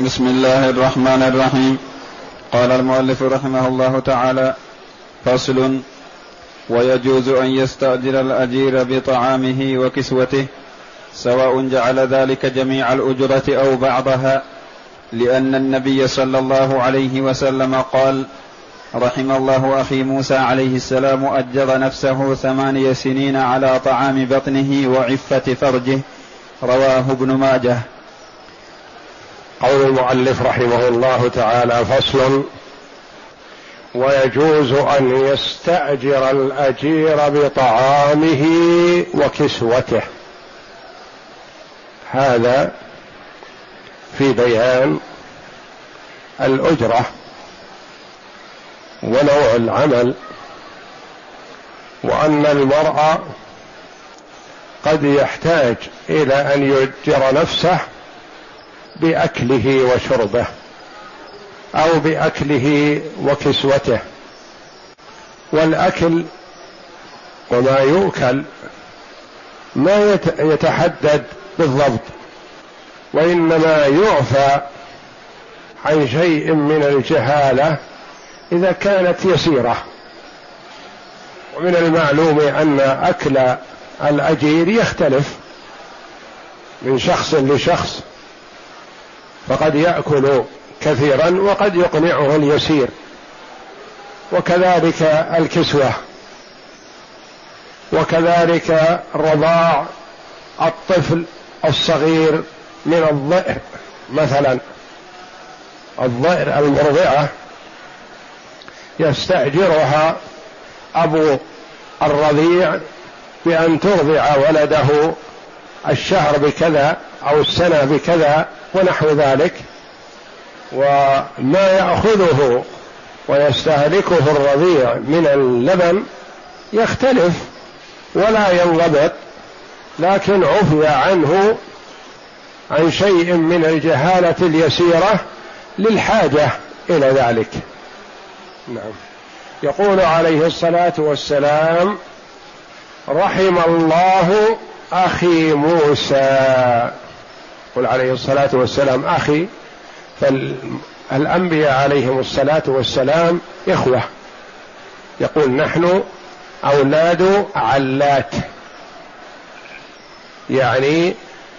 بسم الله الرحمن الرحيم. قال المؤلف رحمه الله تعالى فصل ويجوز أن يستأجر الأجير بطعامه وكسوته سواء جعل ذلك جميع الأجرة أو بعضها لأن النبي صلى الله عليه وسلم قال رحم الله أخي موسى عليه السلام أجر نفسه ثماني سنين على طعام بطنه وعفة فرجه رواه ابن ماجه. قول المؤلف رحمه الله تعالى فصل ويجوز أن يستأجر الأجير بطعامه وكسوته. هذا في بيان الأجرة ونوع العمل وأن المرء قد يحتاج إلى أن يؤجر نفسه بأكله وشربه أو بأكله وكسوته. والأكل وما يؤكل ما يتحدد بالضبط وإنما يعفى عن شيء من الجهالة إذا كانت يسيرة. ومن المعلوم أن أكل الأجير يختلف من شخص لشخص. فقد يأكل كثيرا وقد يقنعه اليسير. وكذلك الكسوة. وكذلك رضاع الطفل الصغير من الظئر مثلا. الظئر المرضعة يستأجرها أبو الرضيع بأن ترضع ولده الشهر بكذا أو السنة بكذا ونحو ذلك وما يأخذه ويستهلكه الرضيع من اللبن يختلف ولا ينضبط لكن عفي عنه عن شيء من الجهالة اليسيرة للحاجة إلى ذلك. نعم. يقول عليه الصلاة والسلام رحم الله أخي موسى. قل عليه الصلاة والسلام أخي فالأنبياء عليهم الصلاة والسلام إخوة. يقول نحن أولاد علات. يعني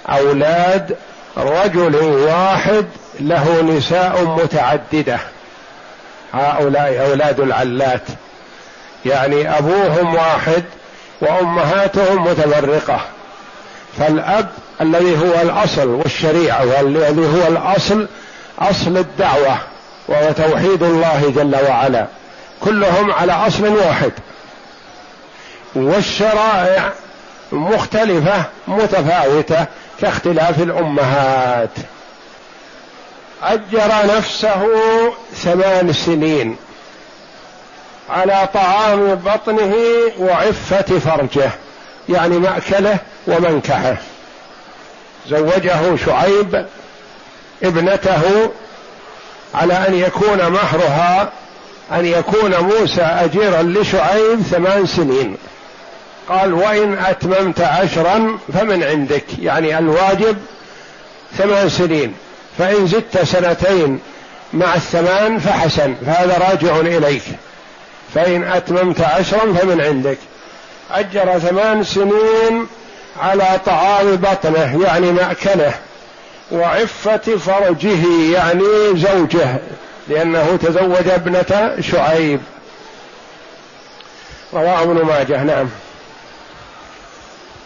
أولاد رجل واحد له نساء متعددة. هؤلاء أولاد العلات. يعني أبوهم واحد وأمهاتهم متفرقة. فالأب الذي هو الأصل والشريعة والذي هو الأصل أصل الدعوة وهو توحيد الله جل وعلا. كلهم على أصل واحد. والشرائع مختلفة متفاوتة كاختلاف الأمهات. أجر نفسه ثمان سنين على طعام بطنه وعفة فرجه. يعني مأكله ومنكحه. زوجه شعيب ابنته على أن يكون مهرها أن يكون موسى أجيرا لشعيب ثمان سنين. قال وإن أتممت عشرا فمن عندك. يعني الواجب ثمان سنين. فإن زدت سنتين مع الثمان فحسن. فهذا راجع إليك. فإن أتممت عشرا فمن عندك. أجر ثمان سنين على طعام بطنه يعني مأكله وعفة فرجه يعني زوجه لأنه تزوج ابنة شعيب. رواه ابن ماجه نعم.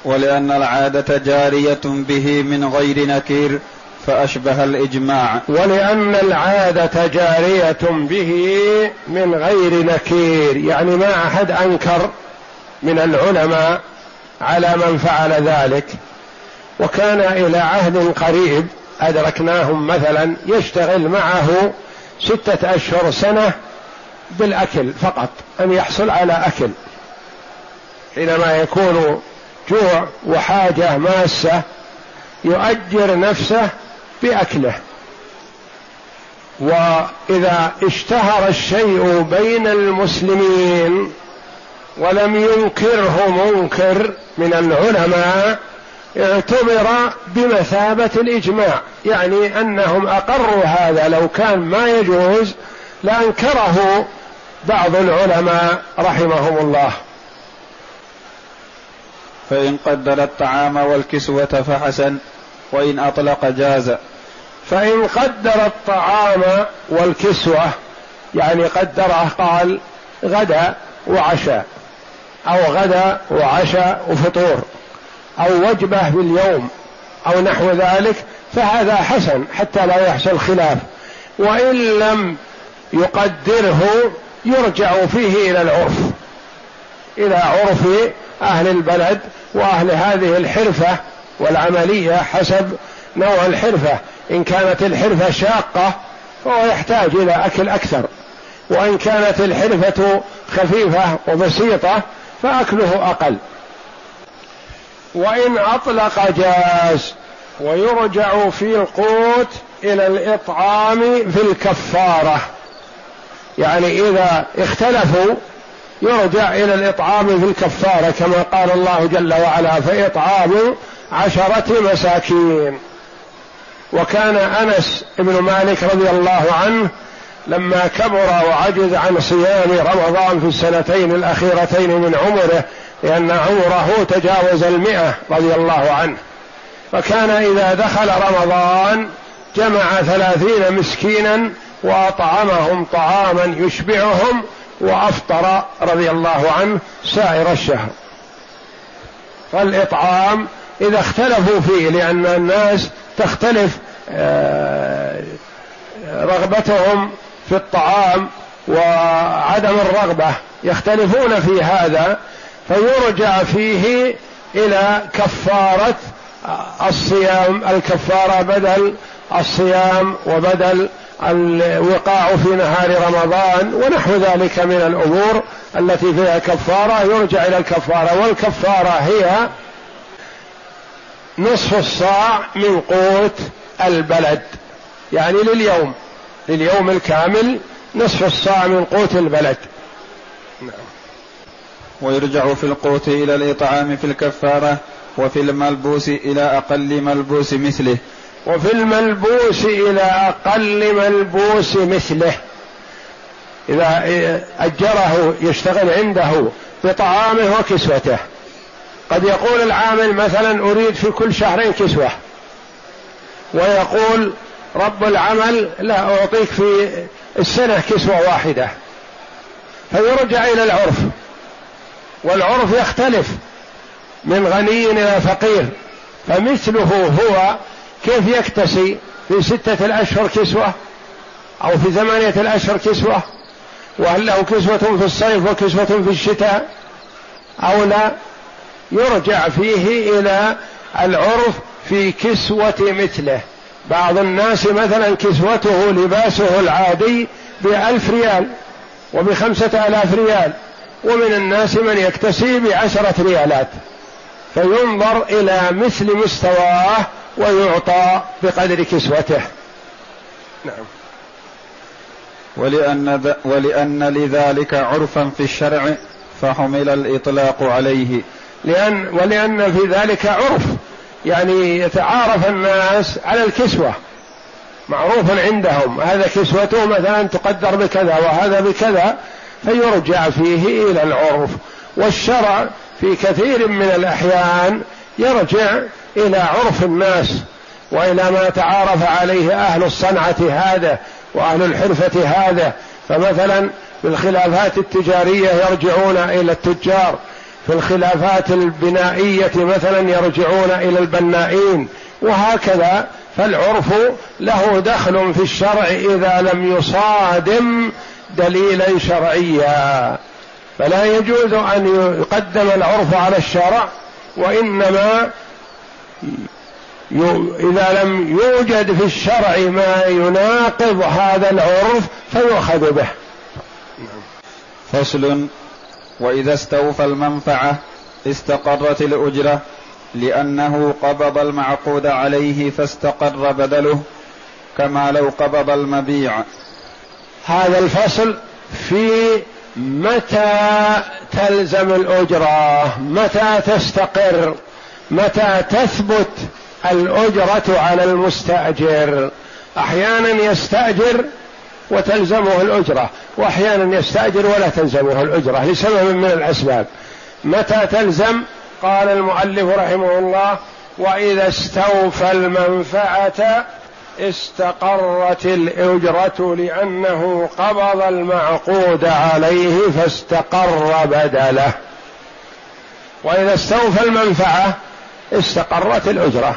ولأن العادة جارية به من غير نكير فأشبه الإجماع. ولأن العادة جارية به من غير نكير يعني ما أحد أنكر. من العلماء على من فعل ذلك. وكان إلى عهد قريب أدركناهم مثلا يشتغل معه ستة أشهر سنة بالأكل فقط أن يحصل على أكل. حينما يكون جوع وحاجة ماسة يؤجر نفسه بأكله. وإذا اشتهر الشيء بين المسلمين ولم ينكره منكر من العلماء اعتبر بمثابة الإجماع يعني أنهم أقروا هذا لو كان ما يجوز لأنكره بعض العلماء رحمهم الله. فإن قدر الطعام والكسوة فحسن وإن أطلق جاز. فإن قدر الطعام والكسوة يعني قدره قال غدا وعشاء. أو غدا وعشاء وفطور أو وجبة باليوم أو نحو ذلك فهذا حسن حتى لا يحصل خلاف. وإن لم يقدره يرجع فيه إلى العرف إلى عرف أهل البلد وأهل هذه الحرفة والعملية حسب نوع الحرفة. إن كانت الحرفة شاقة فهو يحتاج إلى أكل أكثر وإن كانت الحرفة خفيفة وبسيطة فأكله أقل. وإن أطلق جاز ويرجع في القوت إلى الإطعام في الكفارة. يعني إذا اختلفوا يرجع إلى الإطعام في الكفارة كما قال الله جل وعلا فإطعام عشرة مساكين. وكان أنس بن مالك رضي الله عنه لما كبر وعجز عن صيام رمضان في السنتين الأخيرتين من عمره لأن عمره تجاوز المئة رضي الله عنه. فكان إذا دخل رمضان جمع ثلاثين مسكينا وأطعمهم طعاما يشبعهم وأفطر رضي الله عنه سائر الشهر. فالإطعام إذا اختلفوا فيه لأن الناس تختلف آه، رغبتهم في الطعام وعدم الرغبة يختلفون في هذا فيرجع فيه إلى كفارة الصيام الكفارة بدل الصيام وبدل الوقاع في نهار رمضان ونحو ذلك من الأمور التي فيها كفارة يرجع إلى الكفارة والكفارة هي نصف الصاع من قوت البلد يعني لليوم. لليوم الكامل نصف الصاع من قوت البلد. نعم. ويرجع في القوت إلى الإطعام في الكفارة وفي الملبوس إلى أقل ملبوس مثله. وفي الملبوس إلى أقل ملبوس مثله. إذا أجره يشتغل عنده بطعامه وكسوته. قد يقول العامل مثلا أريد في كل شهرين كسوة. ويقول رب العمل لا أعطيك في السنة كسوة واحدة. فيرجع إلى العرف. والعرف يختلف من غني إلى فقير. فمثله هو كيف يكتسي في ستة الأشهر كسوة أو في ثمانية الأشهر كسوة؟ وهل له كسوة في الصيف وكسوة في الشتاء أو لا؟ يرجع فيه إلى العرف في كسوة مثله. بعض الناس مثلا كسوته لباسه العادي بألف ريال وبخمسة آلاف ريال ومن الناس من يكتسي بعشرة ريالات. فينظر إلى مثل مستواه ويعطى بقدر كسوته. نعم. ولأن, ولأن لذلك عرفا في الشرع فحمل الإطلاق عليه. لأن ولأن في ذلك عرف يعني يتعارف الناس على الكسوة. معروف عندهم هذا كسوته مثلا تقدر بكذا وهذا بكذا فيرجع فيه إلى العرف. والشرع في كثير من الأحيان يرجع إلى عرف الناس وإلى ما تعارف عليه أهل الصنعة هذا وأهل الحرفة هذا. فمثلا في الخلافات التجارية يرجعون إلى التجار في الخلافات البنائية مثلا يرجعون إلى البنائين وهكذا فالعرف له دخل في الشرع إذا لم يصادم دليلا شرعيا. فلا يجوز أن يقدم العرف على الشرع وإنما إذا لم يوجد في الشرع ما يناقض هذا العرف فيؤخذ به. فصل وإذا استوفى المنفعة استقرت الأجرة لأنه قبض المعقود عليه فاستقر بدله كما لو قبض المبيع. هذا الفصل في متى تلزم الأجرة؟ متى تستقر؟ متى تثبت الأجرة على المستأجر؟ أحيانا يستأجر وتلزمه الأجرة وأحيانا يستأجر ولا تلزمه الأجرة لسبب من الأسباب. متى تلزم؟ قال المؤلف رحمه الله وإذا استوفى المنفعة استقرت الأجرة لأنه قبض المعقود عليه فاستقر بدله. وإذا استوفى المنفعة استقرت الأجرة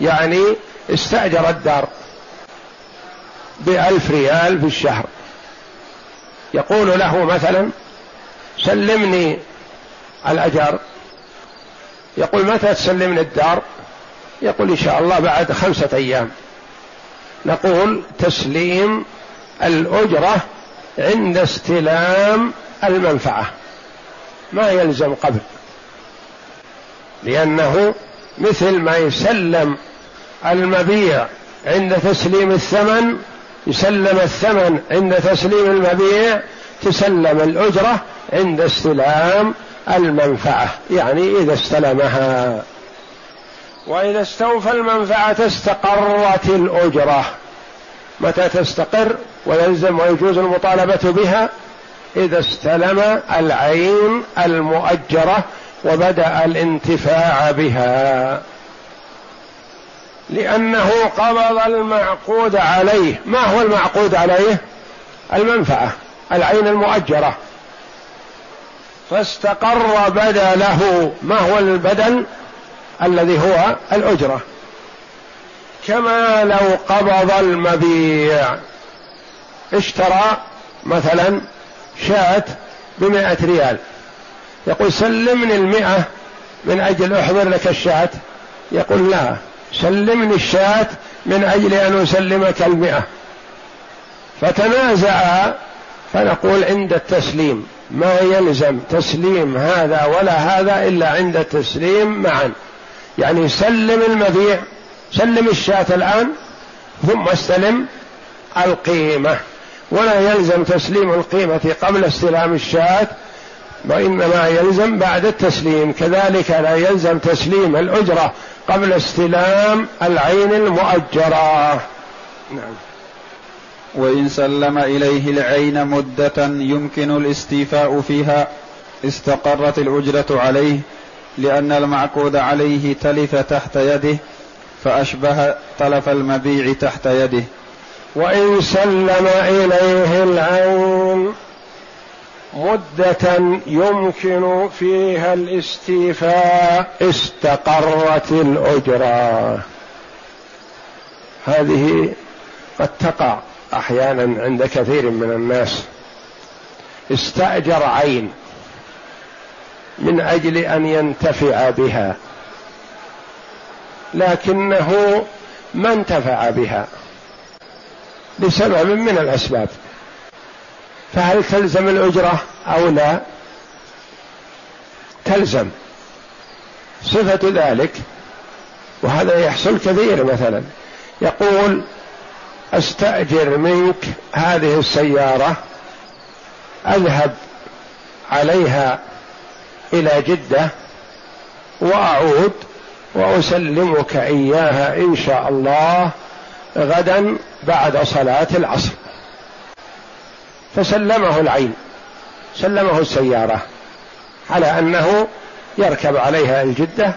يعني استأجر الدار. بألف ريال في الشهر. يقول له مثلا سلمني الأجر. يقول متى تسلمني الدار؟ يقول إن شاء الله بعد خمسة أيام. نقول تسليم الأجرة عند استلام المنفعة. ما يلزم قبل. لأنه مثل ما يسلم المبيع عند تسليم الثمن يسلم الثمن عند تسليم المبيع تسلم الأجرة عند استلام المنفعة يعني إذا استلمها. وإذا استوفى المنفعة استقرت الأجرة. متى تستقر؟ ويلزم ويجوز المطالبة بها إذا استلم العين المؤجرة وبدأ الانتفاع بها. لأنه قبض المعقود عليه. ما هو المعقود عليه؟ المنفعة العين المؤجرة. فاستقر بدله ما هو البدل الذي هو الأجرة. كما لو قبض المبيع. اشترى مثلا شاة بمائة ريال. يقول سلمني المئة من أجل أحضر لك الشاة. يقول لا. سلمني الشاة من أجل أن أسلمك المئة. فتنازع فنقول عند التسليم. ما يلزم تسليم هذا ولا هذا إلا عند التسليم معا. يعني سلم المبيع سلم الشاة الآن ثم استلم القيمة. ولا يلزم تسليم القيمة قبل استلام الشاة وإنما يلزم بعد التسليم. كذلك لا يلزم تسليم الأجرة. قبل استلام العين المؤجرة. نعم. وإن سلم إليه العين مدة يمكن الاستيفاء فيها استقرت الأجرة عليه لأن المعقود عليه تلف تحت يده فأشبه تلف المبيع تحت يده. وإن سلم إليه العين مدة يمكن فيها الاستيفاء استقرت الأجرة. هذه قد تقع أحيانا عند كثير من الناس. استأجر عين من أجل أن ينتفع بها. لكنه ما انتفع بها. لسبب من الأسباب. فهل تلزم الأجرة أو لا؟ تلزم. صفة ذلك وهذا يحصل كثير مثلا. يقول أستأجر منك هذه السيارة أذهب عليها إلى جدة وأعود وأسلمك إياها إن شاء الله غدا بعد صلاة العصر. فسلمه العين سلمه السيارة على أنه يركب عليها الجدة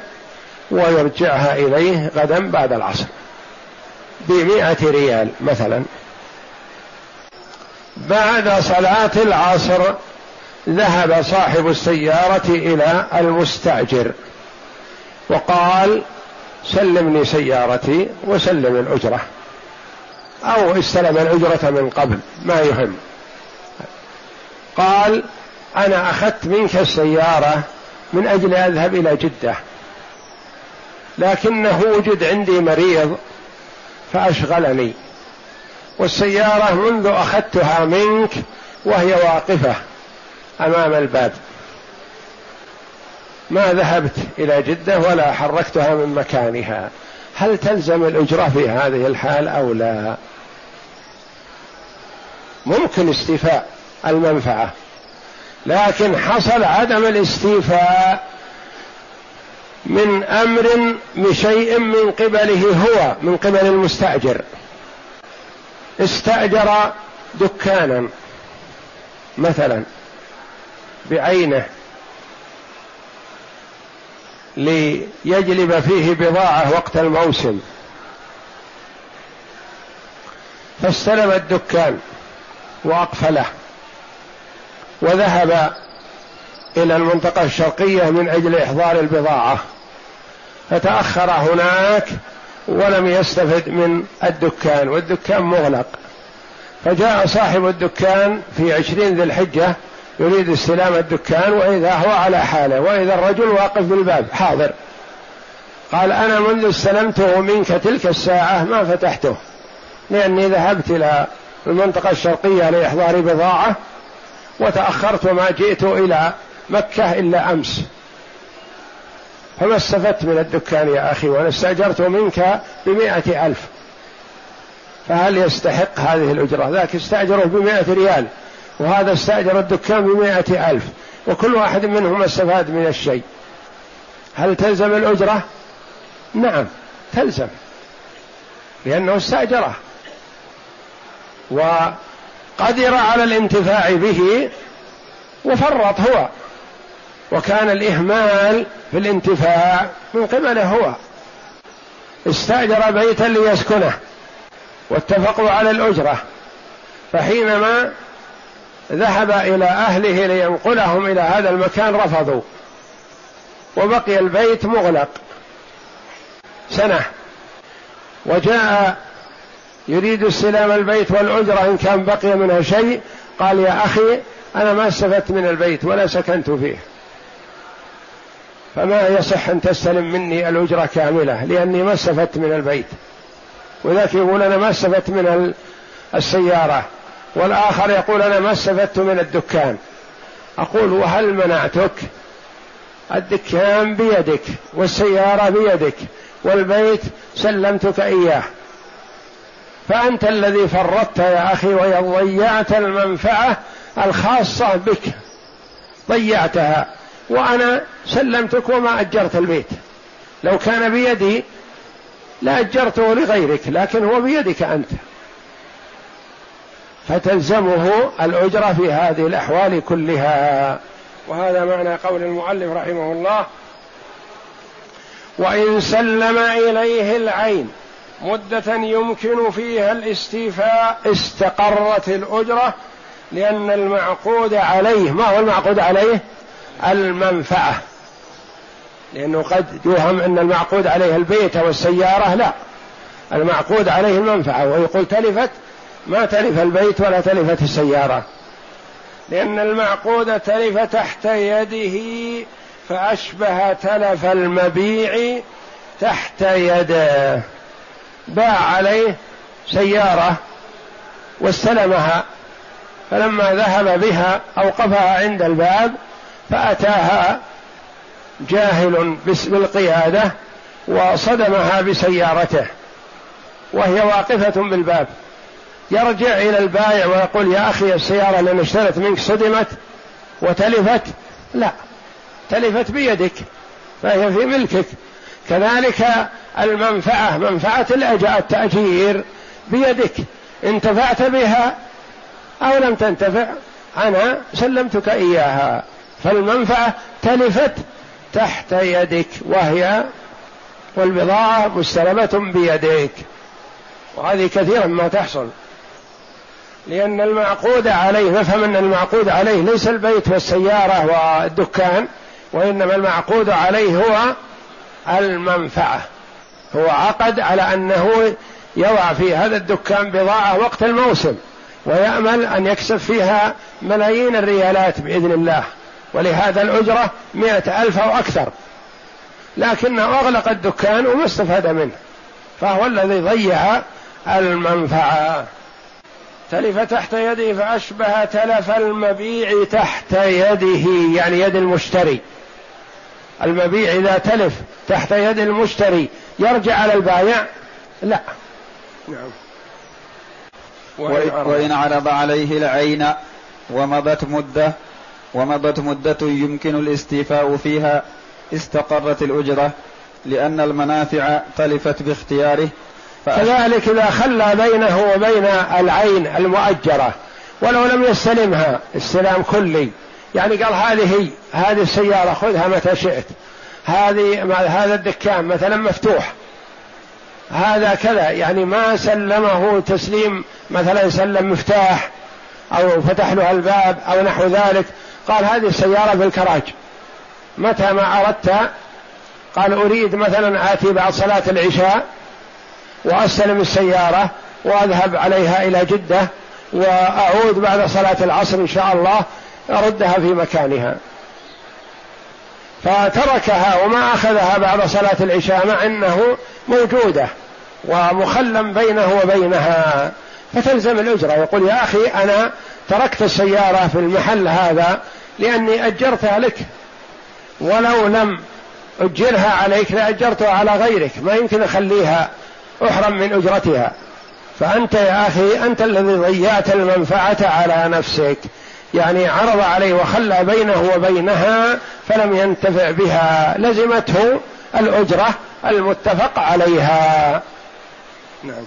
ويرجعها إليه غدا بعد العصر بمئة ريال مثلا. بعد صلاة العصر ذهب صاحب السيارة إلى المستأجر وقال سلمني سيارتي وسلم الأجرة. أو استلم الأجرة من قبل ما يهم. قال أنا أخذت منك السيارة من أجل أذهب إلى جدة لكنه وجد عندي مريض فأشغلني والسيارة منذ أخذتها منك وهي واقفة أمام الباب. ما ذهبت إلى جدة ولا حركتها من مكانها هل تلزم الأجرة في هذه الحال أو لا؟ ممكن استيفاء. المنفعة. لكن حصل عدم الاستيفاء من أمر بشيء من قبله هو من قبل المستأجر. استأجر دكانا مثلا بعينه ليجلب فيه بضاعة وقت الموسم. فاستلم الدكان وأقفله. وذهب إلى المنطقة الشرقية من أجل إحضار البضاعة. فتأخر هناك ولم يستفد من الدكان والدكان مغلق. فجاء صاحب الدكان في عشرين ذي الحجة يريد استلام الدكان وإذا هو على حالة وإذا الرجل واقف بالباب حاضر. قال أنا منذ استلمته منك تلك الساعة ما فتحته لأني ذهبت إلى المنطقة الشرقية لإحضار بضاعة وتأخرت وما جئت إلى مكة إلا أمس. فما استفدت من الدكان يا أخي؟ وأنا استأجرته منك بمائة ألف. فهل يستحق هذه الأجرة؟ ذاك استأجره بمائة ريال وهذا استأجر الدكان بمائة ألف وكل واحد منهم استفاد من الشيء. هل تلزم الأجرة؟ نعم تلزم لأنه استأجره. وقدر على الانتفاع به وفرط هو. وكان الإهمال في الانتفاع من قبله هو. استأجر بيتا ليسكنه. واتفقوا على الأجرة. فحينما ذهب إلى أهله لينقلهم إلى هذا المكان رفضوا. وبقي البيت مغلق. سنة. وجاء يريد استلام البيت والأجرة إن كان بقي منها شيء. قال يا أخي أنا ما استفدت من البيت ولا سكنت فيه. فما يصح أن تستلم مني الأجرة كاملة؟ لأني ما استفدت من البيت. وذاك يقول أنا ما استفدت من السيارة. والآخر يقول أنا ما استفدت من الدكان. أقول وهل منعتك؟ الدكان بيدك والسيارة بيدك والبيت سلمتك إياه. فأنت الذي فرطت يا أخي وضيعت المنفعة الخاصة بك. ضيعتها. وأنا سلمتك وما أجرت البيت لو كان بيدي لأجرته لغيرك لكن هو بيدك أنت. فتلزمه الأجرة في هذه الأحوال كلها. وهذا معنى قول المؤلف رحمه الله وإن سلم إليه العين مدة يمكن فيها الاستيفاء استقرت الأجرة لأن المعقود عليه ما هو المعقود عليه؟ المنفعة. لأنه قد يوهم أن المعقود عليه البيت أو السيارة لا. المعقود عليه المنفعة ويقول تلفت ما تلف البيت ولا تلفت السيارة. لأن المعقود تلف تحت يده فأشبه تلف المبيع تحت يده. باع عليه سيارة واستلمها فلما ذهب بها أوقفها عند الباب فأتاها جاهل بالقيادة وصدمها بسيارته وهي واقفة بالباب. يرجع إلى البائع ويقول يا أخي السيارة اللي اشترت منك صدمت وتلفت؟ لا تلفت بيدك فهي في ملكك. كذلك المنفعة منفعة التأجير بيدك. انتفعت بها أو لم تنتفع أنا سلمتك إياها. فالمنفعة تلفت تحت يدك وهي والبضاعة مستلمة بيديك وهذه كثيرا ما تحصل. لأن المعقود عليه نفهم أن المعقود عليه ليس البيت والسيارة والدكان وإنما المعقود عليه هو المنفعة. هو عقد على أنه يضع في هذا الدكان بضاعة وقت الموسم ويأمل أن يكسب فيها ملايين الريالات بإذن الله ولهذا الأجرة مئة ألف أو أكثر. لكنه أغلق الدكان وما استفاد منه فهو الذي ضيع المنفعة. تلف تحت يده فأشبه تلف المبيع تحت يده يعني يد المشتري. المبيع إذا تلف تحت يد المشتري يرجع على البايع؟ لا. نعم. وإن عرض عليه العين ومضت مدة ومضت مدة يمكن الاستيفاء فيها استقرت الأجرة لأن المنافع تلفت باختياره كذلك إذا خلى بينه وبين العين المؤجرة ولو لم يستلمها استلام كلي. يعني قال هذه هذه السيارة خذها متى شئت. هذه هذا الدكان مثلا مفتوح. هذا كذا يعني ما سلمه تسليم مثلا سلم مفتاح أو فتح له الباب أو نحو ذلك. قال هذه السيارة في الكراج متى ما أردت؟ قال أريد مثلا آتي بعد صلاة العشاء وأستلم السيارة وأذهب عليها إلى جدة وأعود بعد صلاة العصر إن شاء الله أردها في مكانها. فتركها وما أخذها بعد صلاة العشاء مع إنه موجودة ومخلم بينه وبينها. فتلزم الأجرة. يقول يا أخي أنا تركت السيارة في المحل هذا لأني أجرتها لك. ولو لم أجرها عليك لاجرتها على غيرك. ما يمكن أخليها أحرم من أجرتها. فأنت يا أخي أنت الذي ضيعت المنفعة على نفسك. يعني عرض عليه وخلى بينه وبينها فلم ينتفع بها. لزمته الأجرة المتفق عليها. نعم.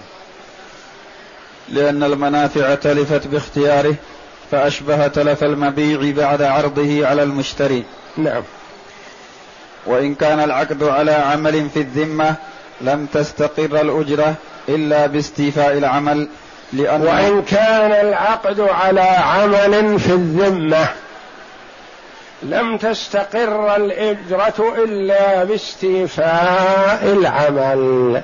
لأن المنافع تلفت باختياره فاشبه تلف المبيع بعد عرضه على المشتري. نعم. وإن كان العقد على عمل في الذمة لم تستقر الأجرة إلا باستيفاء العمل لأن وإن كان العقد على عمل في الذمة لم تستقر الإجرة إلا باستيفاء العمل.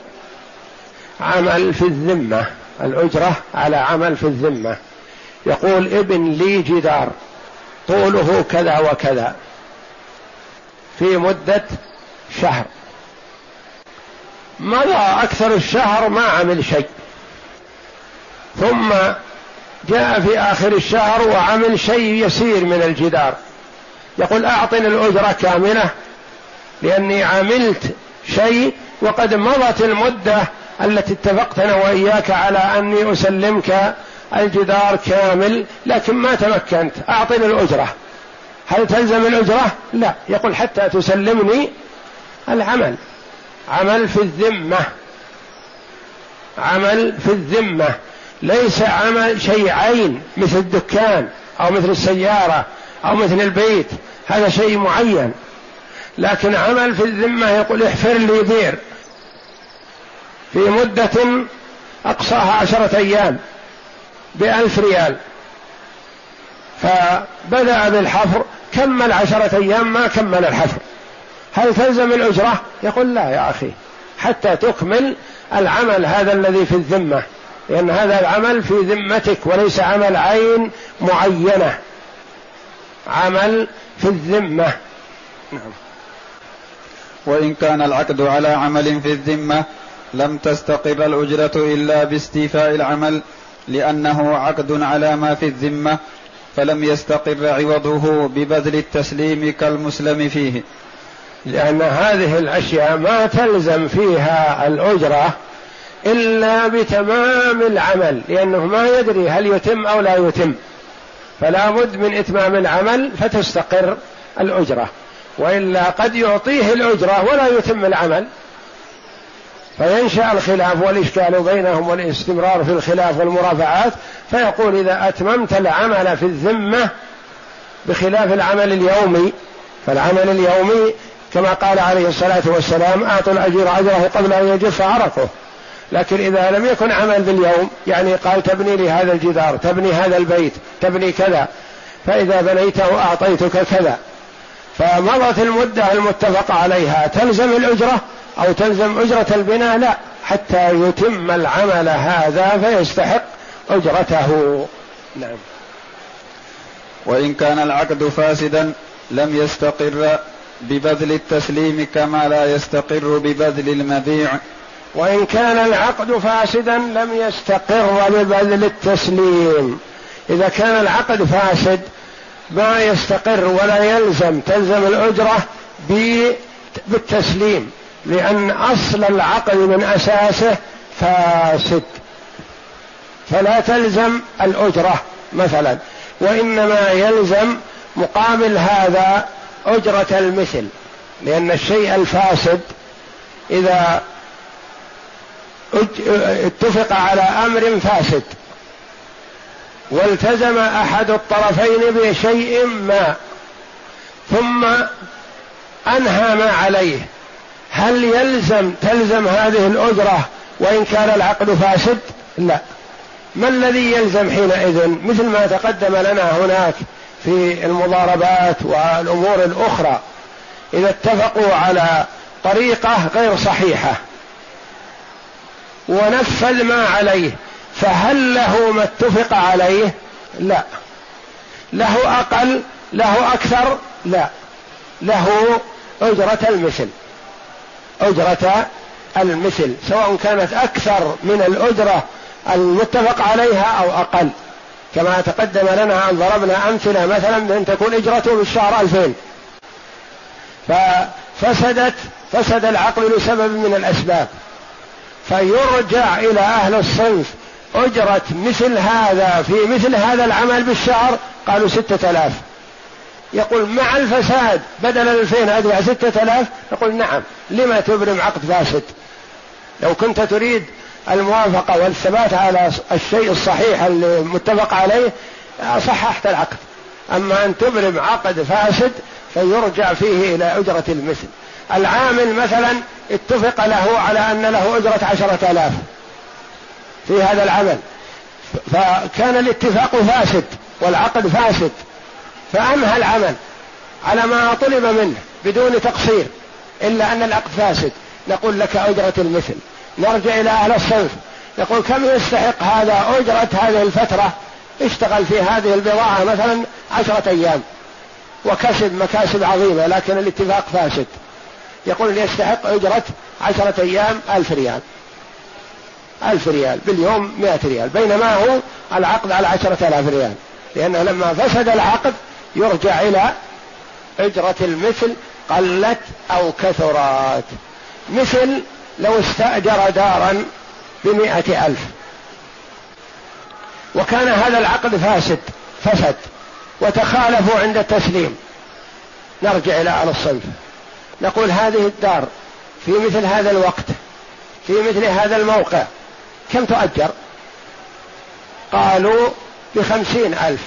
عمل في الذمة الأجرة على عمل في الذمة. يقول ابن لي جدار طوله كذا وكذا في مدة شهر. مضى أكثر الشهر ما عمل شيء. ثم جاء في آخر الشهر وعمل شيء يسير من الجدار. يقول أعطني الأجرة كاملة لأني عملت شيء وقد مضت المدة التي اتفقت أنا وإياك على أني أسلمك الجدار كامل لكن ما تمكنت. أعطني الأجرة. هل تلزم الأجرة؟ لا. يقول حتى تسلمني العمل. عمل في الذمة. عمل في الذمة. ليس عمل شيء عين مثل الدكان أو مثل السيارة أو مثل البيت هذا شيء معين. لكن عمل في الذمة يقول احفر لي بير. في مدة أقصاها عشرة أيام بألف ريال. فبدأ بالحفر كمل عشرة أيام ما كمل الحفر. هل تلزم الأجرة؟ يقول لا يا أخي حتى تكمل العمل هذا الذي في الذمة. لأن هذا العمل في ذمتك وليس عمل عين معينة. عمل في الذمة. نعم. وإن كان العقد على عمل في الذمة لم تستقر الأجرة إلا باستيفاء العمل لأنه عقد على ما في الذمة فلم يستقر عوضه ببذل التسليم كالمسلم فيه. لأن هذه الأشياء ما تلزم فيها الأجرة إلا بتمام العمل لأنه ما يدري هل يتم أو لا يتم. فلا بد من إتمام العمل فتستقر الأجرة. وإلا قد يعطيه الأجرة ولا يتم العمل. فينشأ الخلاف والإشكال بينهم والاستمرار في الخلاف والمرافعات. فيقول إذا أتممت العمل في الذمة بخلاف العمل اليومي فالعمل اليومي كما قال عليه الصلاة والسلام أعطوا الأجير أجره قبل أن يجف عرقه. لكن إذا لم يكن عمل باليوم يعني قال تبني لي هذا الجدار تبني هذا البيت تبني كذا فإذا بنيته أعطيتك كذا. فمضت المدة المتفق عليها تلزم الأجرة أو تلزم أجرة البناء؟ لا حتى يتم العمل هذا فيستحق أجرته. نعم. وإن كان العقد فاسدا لم يستقر ببذل التسليم كما لا يستقر ببذل المبيع. وإن كان العقد فاسدا لم يستقر ببذل التسليم. إذا كان العقد فاسد ما يستقر ولا يلزم تلزم الأجرة بالتسليم لأن أصل العقد من أساسه فاسد. فلا تلزم الأجرة مثلا وإنما يلزم مقابل هذا أجرة المثل لأن الشيء الفاسد إذا اتفق على أمر فاسد. والتزم أحد الطرفين بشيء ما. ثم أنهى ما عليه. هل يلزم تلزم هذه الأجرة وإن كان العقد فاسد؟ لا. ما الذي يلزم حينئذ؟ مثل ما تقدم لنا هناك في المضاربات والأمور الأخرى. إذا اتفقوا على طريقة غير صحيحة. ونفذ ما عليه. فهل له ما اتفق عليه؟ لا. له أقل له أكثر؟ لا. له أجرة المثل. أجرة المثل. سواء كانت أكثر من الأجرة المتفق عليها أو أقل. كما تقدم لنا أن ضربنا أمثلة مثلا بأن تكون إجرته بالشهر ألفين. ففسدت فسد العقد لسبب من الأسباب. فيرجع إلى أهل الصنف. اجره مثل هذا في مثل هذا العمل بالشهر؟ قالوا ستة آلاف. يقول مع الفساد بدل الألفين أدفع ستة آلاف؟ يقول نعم. لما تبرم عقد فاسد؟ لو كنت تريد الموافقة والثبات على الشيء الصحيح المتفق عليه صححت العقد. أما أن تبرم عقد فاسد فيرجع فيه إلى أجرة المثل. العامل مثلا اتفق له على أن له أجرة عشرة آلاف في هذا العمل. فكان الاتفاق فاسد والعقد فاسد فأنهى العمل على ما طلب منه بدون تقصير إلا أن العقد فاسد. نقول لك أجرة المثل. نرجع إلى أهل الصنف. يقول كم يستحق هذا أجرة هذه الفترة؟ اشتغل في هذه البضاعة مثلا عشرة أيام. وكسب مكاسب عظيمة لكن الاتفاق فاسد. يقول يستحق أجرة عشرة أيام ألف ريال. ألف ريال باليوم مئة ريال. بينما هو العقد على عشرة آلاف ريال. لأنه لما فسد العقد يرجع إلى أجرة المثل قلت أو كثرت. مثل لو استأجر دارا بمائة ألف. وكان هذا العقد فاسد فسد. وتخالفوا عند التسليم. نرجع إلى أهل الصنف. نقول هذه الدار في مثل هذا الوقت في مثل هذا الموقع كم تؤجر؟ قالوا بخمسين ألف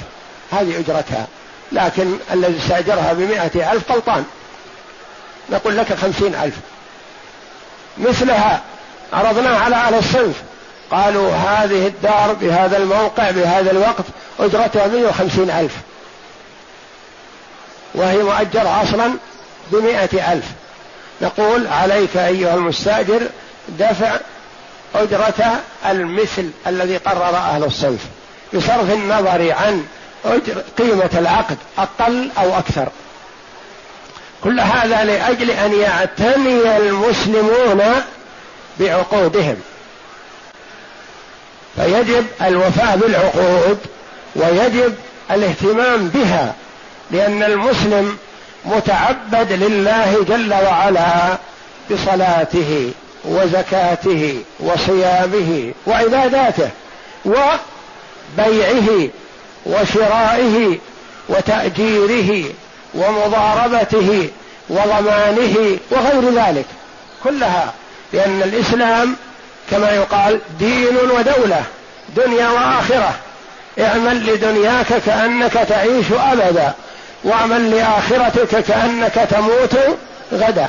هذه أجرتها لكن الذي استأجرها بمائة ألف غلطان نقول لك خمسين ألف. مثلها عرضناه على أهل الصنف قالوا هذه الدار بهذا الموقع بهذا الوقت أجرتها 150 ألف. وهي مؤجرة أصلا بمائة ألف. نقول عليك أيها المستأجر دفع أجرة المثل الذي قرر أهل الصنف بصرف النظر عن أجر قيمة العقد أقل أو أكثر. كل هذا لأجل أن يعتني المسلمون بعقودهم. فيجب الوفاء بالعقود ويجب الاهتمام بها لأن المسلم متعبد لله جل وعلا بصلاته وزكاته وصيامه وعباداته وبيعه وشرائه وتأجيره ومضاربته وضمانه وغير ذلك كلها لأن الإسلام كما يقال دين ودولة دنيا وآخرة. اعمل لدنياك كأنك تعيش أبدا. واعمل لآخرتك كأنك تموت غدا.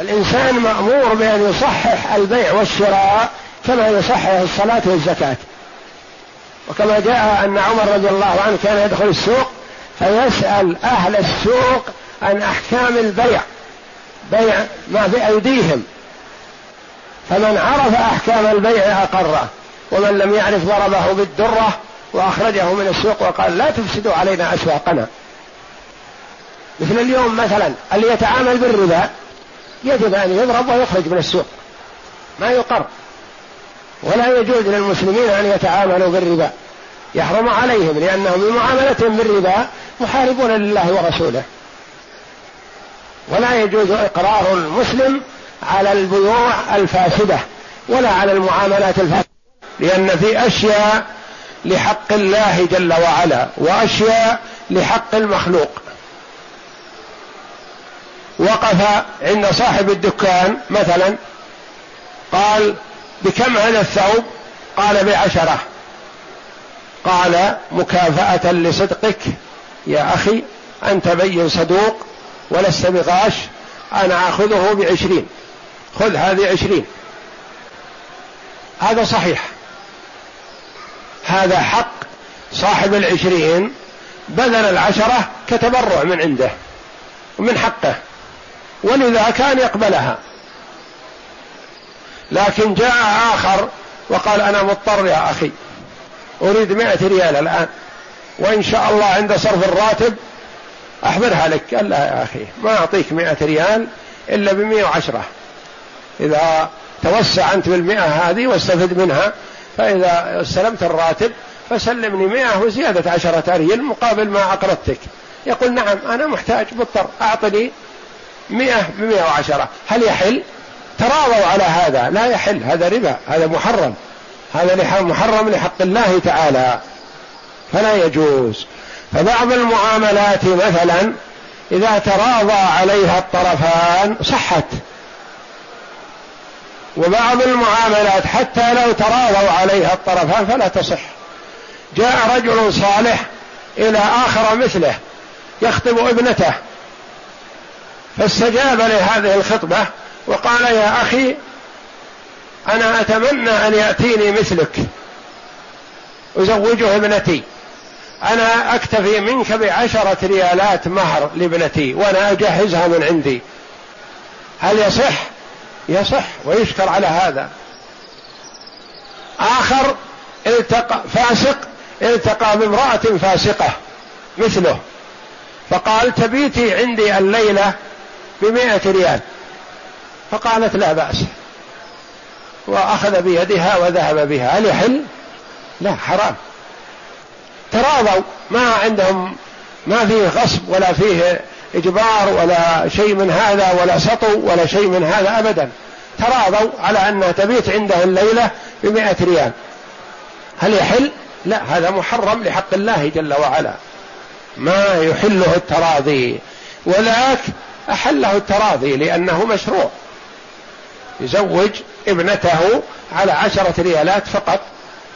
الإنسان مأمور بأن يصحح البيع والشراء كما يصحح الصلاة والزكاة. وكما جاء أن عمر رضي الله عنه كان يدخل السوق فيسأل أهل السوق عن أحكام البيع بيع ما في أيديهم فمن عرف أحكام البيع أقره ومن لم يعرف ضربه بالدرة وأخرجه من السوق وقال لا تفسدوا علينا أسواقنا. مثل اليوم مثلا اللي يتعامل بالربا يجب أن يضرب ويخرج من السوق. ما يقر. ولا يجوز للمسلمين أن يتعاملوا بالربا. يحرم عليهم لأنهم بمعاملتهم بالربا محاربون لله ورسوله. ولا يجوز إقرار المسلم على البيوع الفاسدة ولا على المعاملات الفاسدة. لأن في أشياء لحق الله جل وعلا وأشياء لحق المخلوق. وقف عند صاحب الدكان مثلا قال بكم هذا الثوب؟ قال بعشرة. قال مكافأة لصدقك يا أخي أنت بين صدوق ولست بغاش أنا أخذه بعشرين. خذ هذه عشرين. هذا صحيح. هذا حق صاحب العشرين بذل العشرة كتبرع من عنده ومن حقه ولذا كان يقبلها. لكن جاء آخر وقال أنا مضطر يا أخي أريد مائة ريال الآن وإن شاء الله عند صرف الراتب أحضرها لك. قال لا يا أخي ما أعطيك مائة ريال إلا بمئة وعشرة. إذا توسع أنت بالمئة هذه واستفد منها فإذا استلمت الراتب فسلمني مئة وزيادة عشرة ريال مقابل ما أقرضتك. يقول نعم أنا محتاج مضطر أعطني مئة بمئة وعشرة. هل يحل؟ تراضوا على هذا. لا يحل هذا ربا هذا محرم. هذا محرم لحق الله تعالى. فلا يجوز. فبعض المعاملات مثلا إذا تراضى عليها الطرفان صحت. وبعض المعاملات حتى لو تراضوا عليها الطرفان فلا تصح جاء رجل صالح إلى آخر مثله يخطب ابنته فاستجاب لهذه الخطبة وقال يا أخي أنا أتمنى أن يأتيني مثلك أزوجه ابنتي أنا أكتفي منك بعشرة ريالات مهر لابنتي وأنا أجهزها من عندي هل يصح؟ يصح ويشكر على هذا. آخر التقى فاسق التقى بامرأة فاسقة مثله. فقال تبيتي عندي الليلة بمائة ريال. فقالت لا بأس. وأخذ بيدها وذهب بها. هل يحل؟ لا حرام. تراضوا. ما عندهم ما فيه غصب ولا فيه إجبار ولا شيء من هذا ولا سطو ولا شيء من هذا أبدا. تراضوا على أنها تبيت عنده الليلة بمئة ريال. هل يحل؟ لا هذا محرم لحق الله جل وعلا. ما يحله التراضي. وذاك أحله التراضي لأنه مشروع. يزوج ابنته على عشرة ريالات فقط.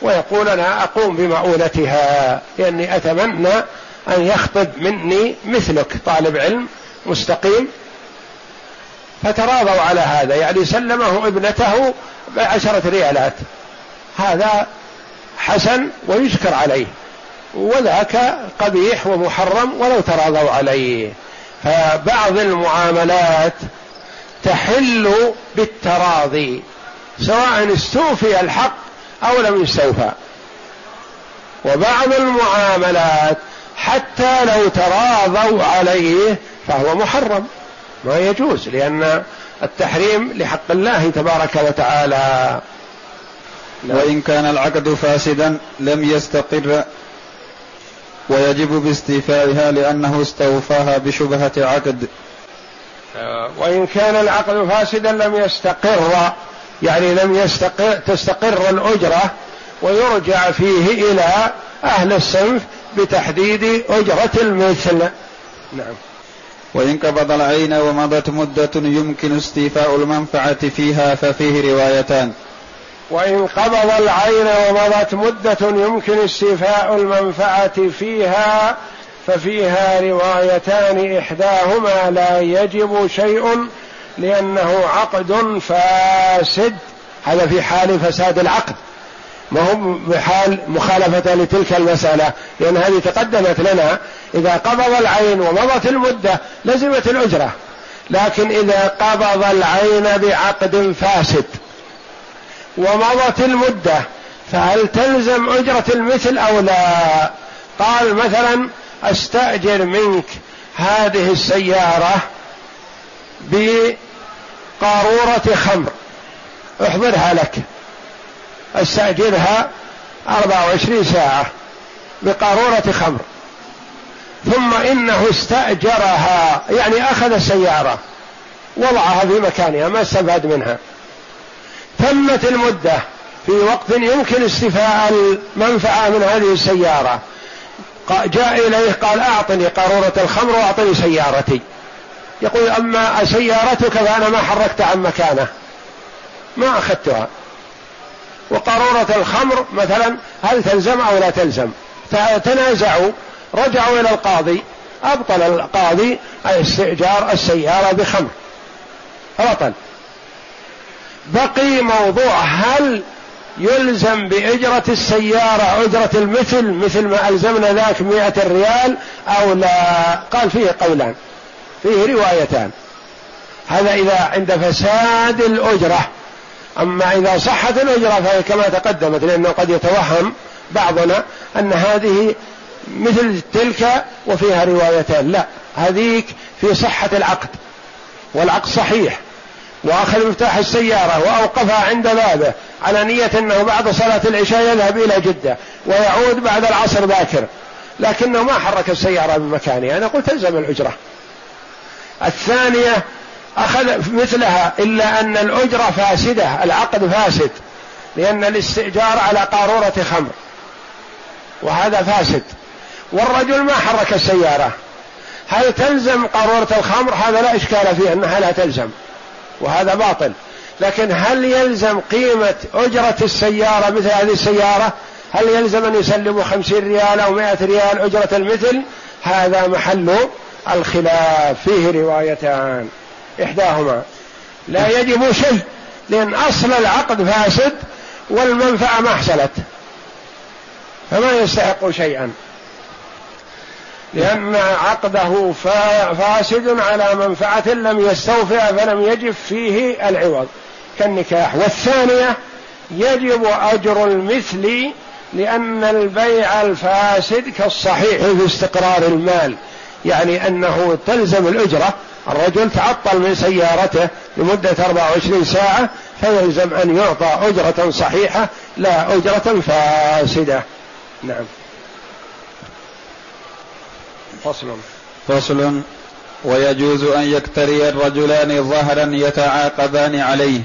ويقول أنا أقوم بمؤونتها لأني أتمنى أن يخطب مني مثلك طالب علم مستقيم. فتراضوا على هذا يعني سلمه ابنته بعشرة ريالات. هذا حسن ويشكر عليه. وذاك قبيح ومحرم ولو تراضوا عليه. فبعض المعاملات تحل بالتراضي سواء استوفي الحق أو لم يستوفى. وبعض المعاملات حتى لو تراضوا عليه فهو محرم. ما يجوز لأن التحريم لحق الله تبارك وتعالى. وإن كان العقد فاسدا لم يستقر ويجب باستيفائها لأنه استوفاها بشبهة عقد. وإن كان العقد فاسدا لم يستقر يعني لم يستقر تستقر الأجرة ويرجع فيه إلى أهل الصنف بتحديد أجرة المثل. نعم. وإن قبض العين ومضت مدة يمكن استيفاء المنفعة فيها ففيه روايتان. وإن قبض العين ومضت مدة يمكن استيفاء المنفعة فيها ففيها روايتان إحداهما لا يجب شيء لأنه عقد فاسد. هذا في حال فساد العقد. ما هو بحال مخالفة لتلك المسألة لأن هذه تقدمت لنا إذا قبض العين ومضت المدة لزمت الأجرة. لكن إذا قبض العين بعقد فاسد ومضت المدة فهل تلزم أجرة المثل أو لا؟ قال مثلا أستأجر منك هذه السيارة بقارورة خمر أحضرها لك. استأجرها أربعة وعشرين ساعة بقارورة خمر. ثم إنه استأجرها يعني أخذ السيارة وضعها في مكانها ما استفاد منها. تمت المدة في وقت يمكن استيفاء المنفعة من هذه السيارة. جاء إليه قال أعطني قارورة الخمر وأعطني سيارتي. يقول أما سيارتك فأنا ما حركت عن مكانه. ما أخذتها. وقارورة الخمر مثلا هل تلزم أو لا تلزم؟ تنازعوا رجعوا إلى القاضي أبطل القاضي استئجار السيارة بخمر. بطل. بقي موضوع هل يلزم بأجرة السيارة أجرة المثل مثل ما ألزمنا ذاك مئة ريال أو لا؟ قال فيه قولان فيه روايتان. هذا إذا عند فساد الأجرة. أما إذا صحت الأجرة فهي كما تقدمت لأنه قد يتوهم بعضنا أن هذه مثل تلك وفيها روايتان. لا هذيك في صحة العقد والعقد صحيح. وأخذ مفتاح السيارة وأوقفها عند بابه على نية أنه بعد صلاة العشاء يذهب إلى جدة ويعود بعد العصر باكر. لكنه ما حرك السيارة بمكانها أنا قلت تلزم الأجرة. الثانية أخذ مثلها إلا أن الأجرة فاسدة العقد فاسد لأن الاستئجار على قارورة خمر. وهذا فاسد. والرجل ما حرك السيارة. هل تلزم قارورة الخمر؟ هذا لا إشكال فيه أنها لا تلزم وهذا باطل. لكن هل يلزم قيمة أجرة السيارة مثل هذه السيارة؟ هل يلزم أن يسلموا خمسين ريال أو مائة ريال أجرة المثل؟ هذا محل الخلاف. فيه روايتان. إحداهما. لا يجب شيء لأن أصل العقد فاسد والمنفعة ما حصلت فما يستحق شيئا. لأن عقده فاسد على منفعة لم يستوفئ فلم يجب فيه العوض. كالنكاح. والثانية يجب أجر المثل لأن البيع الفاسد كالصحيح في استقرار المال. يعني أنه تلزم الأجرة الرجل تعطل من سيارته لمدة 24 ساعة فيلزم أن يعطى أجرة صحيحة لا أجرة فاسدة. نعم. فصل. فصل. ويجوز أن يكتري الرجلان ظهرا يتعاقبان عليه.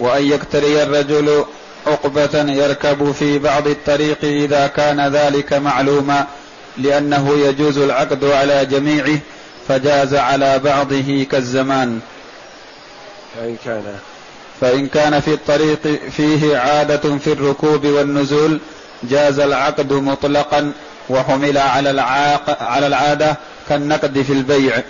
وأن يكتري الرجل عقبة يركب في بعض الطريق إذا كان ذلك معلوما لأنه يجوز العقد على جميعه. فجاز على بعضه كالزمان. فإن كان. فإن كان في الطريق فيه عادة في الركوب والنزول جاز العقد مطلقا وحمل على العاق على العادة كالنقد في البيع.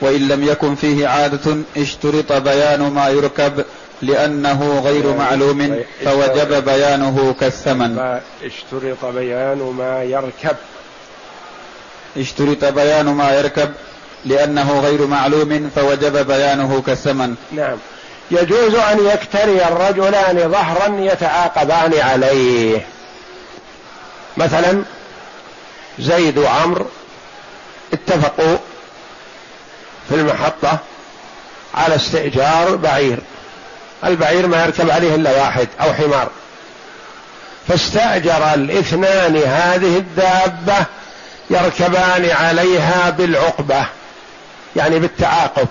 وإن لم يكن فيه عادة اشترط بيان ما يركب لأنه غير معلوم فوجب بيانه كالثمن. اشترط بيان ما يركب. اشترط بيان ما يركب لأنه غير معلوم فوجب بيانه كالثمن. نعم. يجوز أن يكتري الرجلان ظهرا يتعاقبان عليه. مثلا زيد وعمر اتفقوا في المحطة على استئجار بعير. البعير ما يركب عليه إلا واحد أو حمار. فاستأجر الاثنان هذه الدابة يركبان عليها بالعقبة يعني بالتعاقب.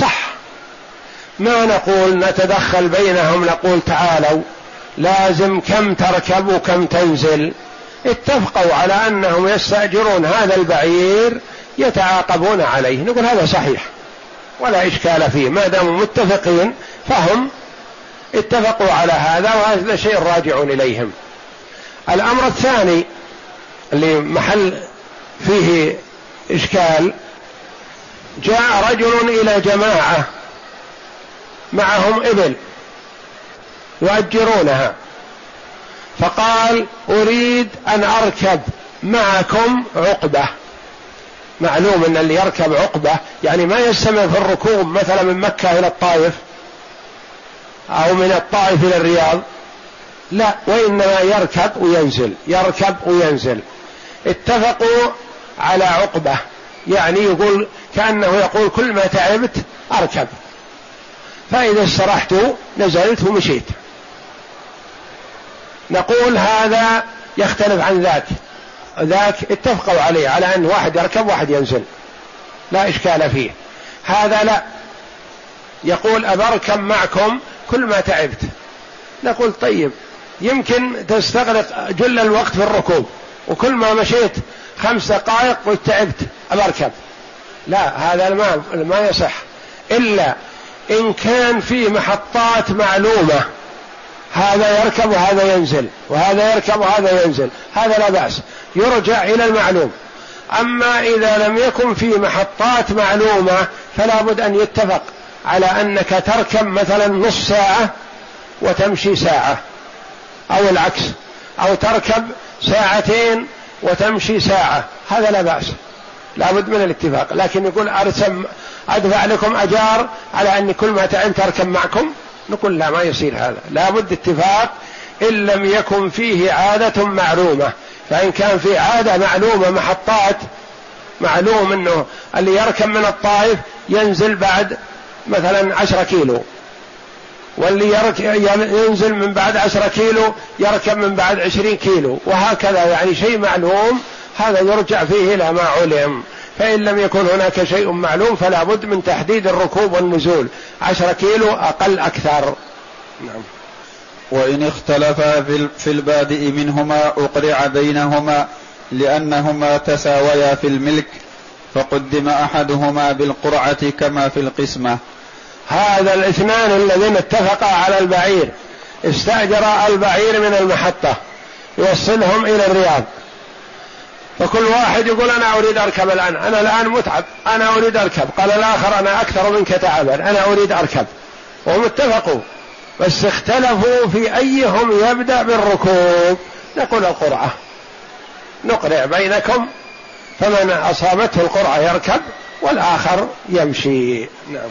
صح. ما نقول نتدخل بينهم نقول تعالوا لازم كم تركب وكم تنزل. اتفقوا على أنهم يستأجرون هذا البعير يتعاقبون عليه. نقول هذا صحيح. ولا إشكال فيه. ما داموا متفقين فهم اتفقوا على هذا وهذا شيء راجع إليهم. الأمر الثاني اللي محل فيه إشكال. جاء رجل إلى جماعة معهم إبل يؤجرونها. فقال أريد أن أركب معكم عقبة. معلوم أن اللي يركب عقبة يعني ما يستمر في الركوب مثلا من مكة إلى الطائف أو من الطائف إلى الرياض. لا وإنما يركب وينزل يركب وينزل. اتفقوا على عقبة. يعني يقول كأنه يقول كل ما تعبت أركب. فإذا استرحت نزلت ومشيت. نقول هذا يختلف عن ذاك. ذاك اتفقوا عليه على أن واحد يركب واحد ينزل. لا إشكال فيه. هذا لا. يقول أبركب معكم كل ما تعبت. نقول طيب يمكن تستغرق جل الوقت في الركوب. وكل ما مشيت خمس دقائق قلت تعبت أبركب لا هذا الماء ما يصح. إلا إن كان في محطات معلومة. هذا يركب وهذا ينزل وهذا يركب وهذا ينزل. هذا لا بأس. يرجع إلى المعلوم. أما إذا لم يكن في محطات معلومة فلا بد أن يتفق على أنك تركب مثلا نص ساعة وتمشي ساعة أو العكس. أو تركب ساعتين وتمشي ساعة. هذا لا بأس. لابد من الاتفاق. لكن يقول أرسم أدفع لكم أجار على أني كل ما تعين تركب معكم. نقول لا ما يصير هذا. لابد اتفاق. إن لم يكن فيه عادة معلومة. فإن كان في عادة معلومة محطات معلوم أنه اللي يركب من الطائف ينزل بعد مثلا عشرة كيلو. واللي ينزل من بعد عشرة كيلو يركب من بعد عشرين كيلو. وهكذا يعني شيء معلوم هذا يرجع فيه إلى ما علم. فإن لم يكن هناك شيء معلوم فلا بد من تحديد الركوب والنزول. عشرة كيلو أقل أكثر. نعم. وإن اختلفا في البادئ منهما أقرع بينهما لأنهما تساويا في الملك فقدم أحدهما بالقرعة كما في القسمة. هذا الاثنان الذين اتفقا على البعير. استأجر البعير من المحطة يوصلهم إلى الرياض. فكل واحد يقول أنا أريد أركب الآن. أنا الآن متعب. أنا أريد أركب. قال الآخر أنا أكثر منك تعبا. أنا أريد أركب. وهم اتفقوا. بس اختلفوا في أيهم يبدأ بالركوب. نقول القرعة. نقرع بينكم. فمن أصابته القرعة يركب والآخر يمشي. نعم.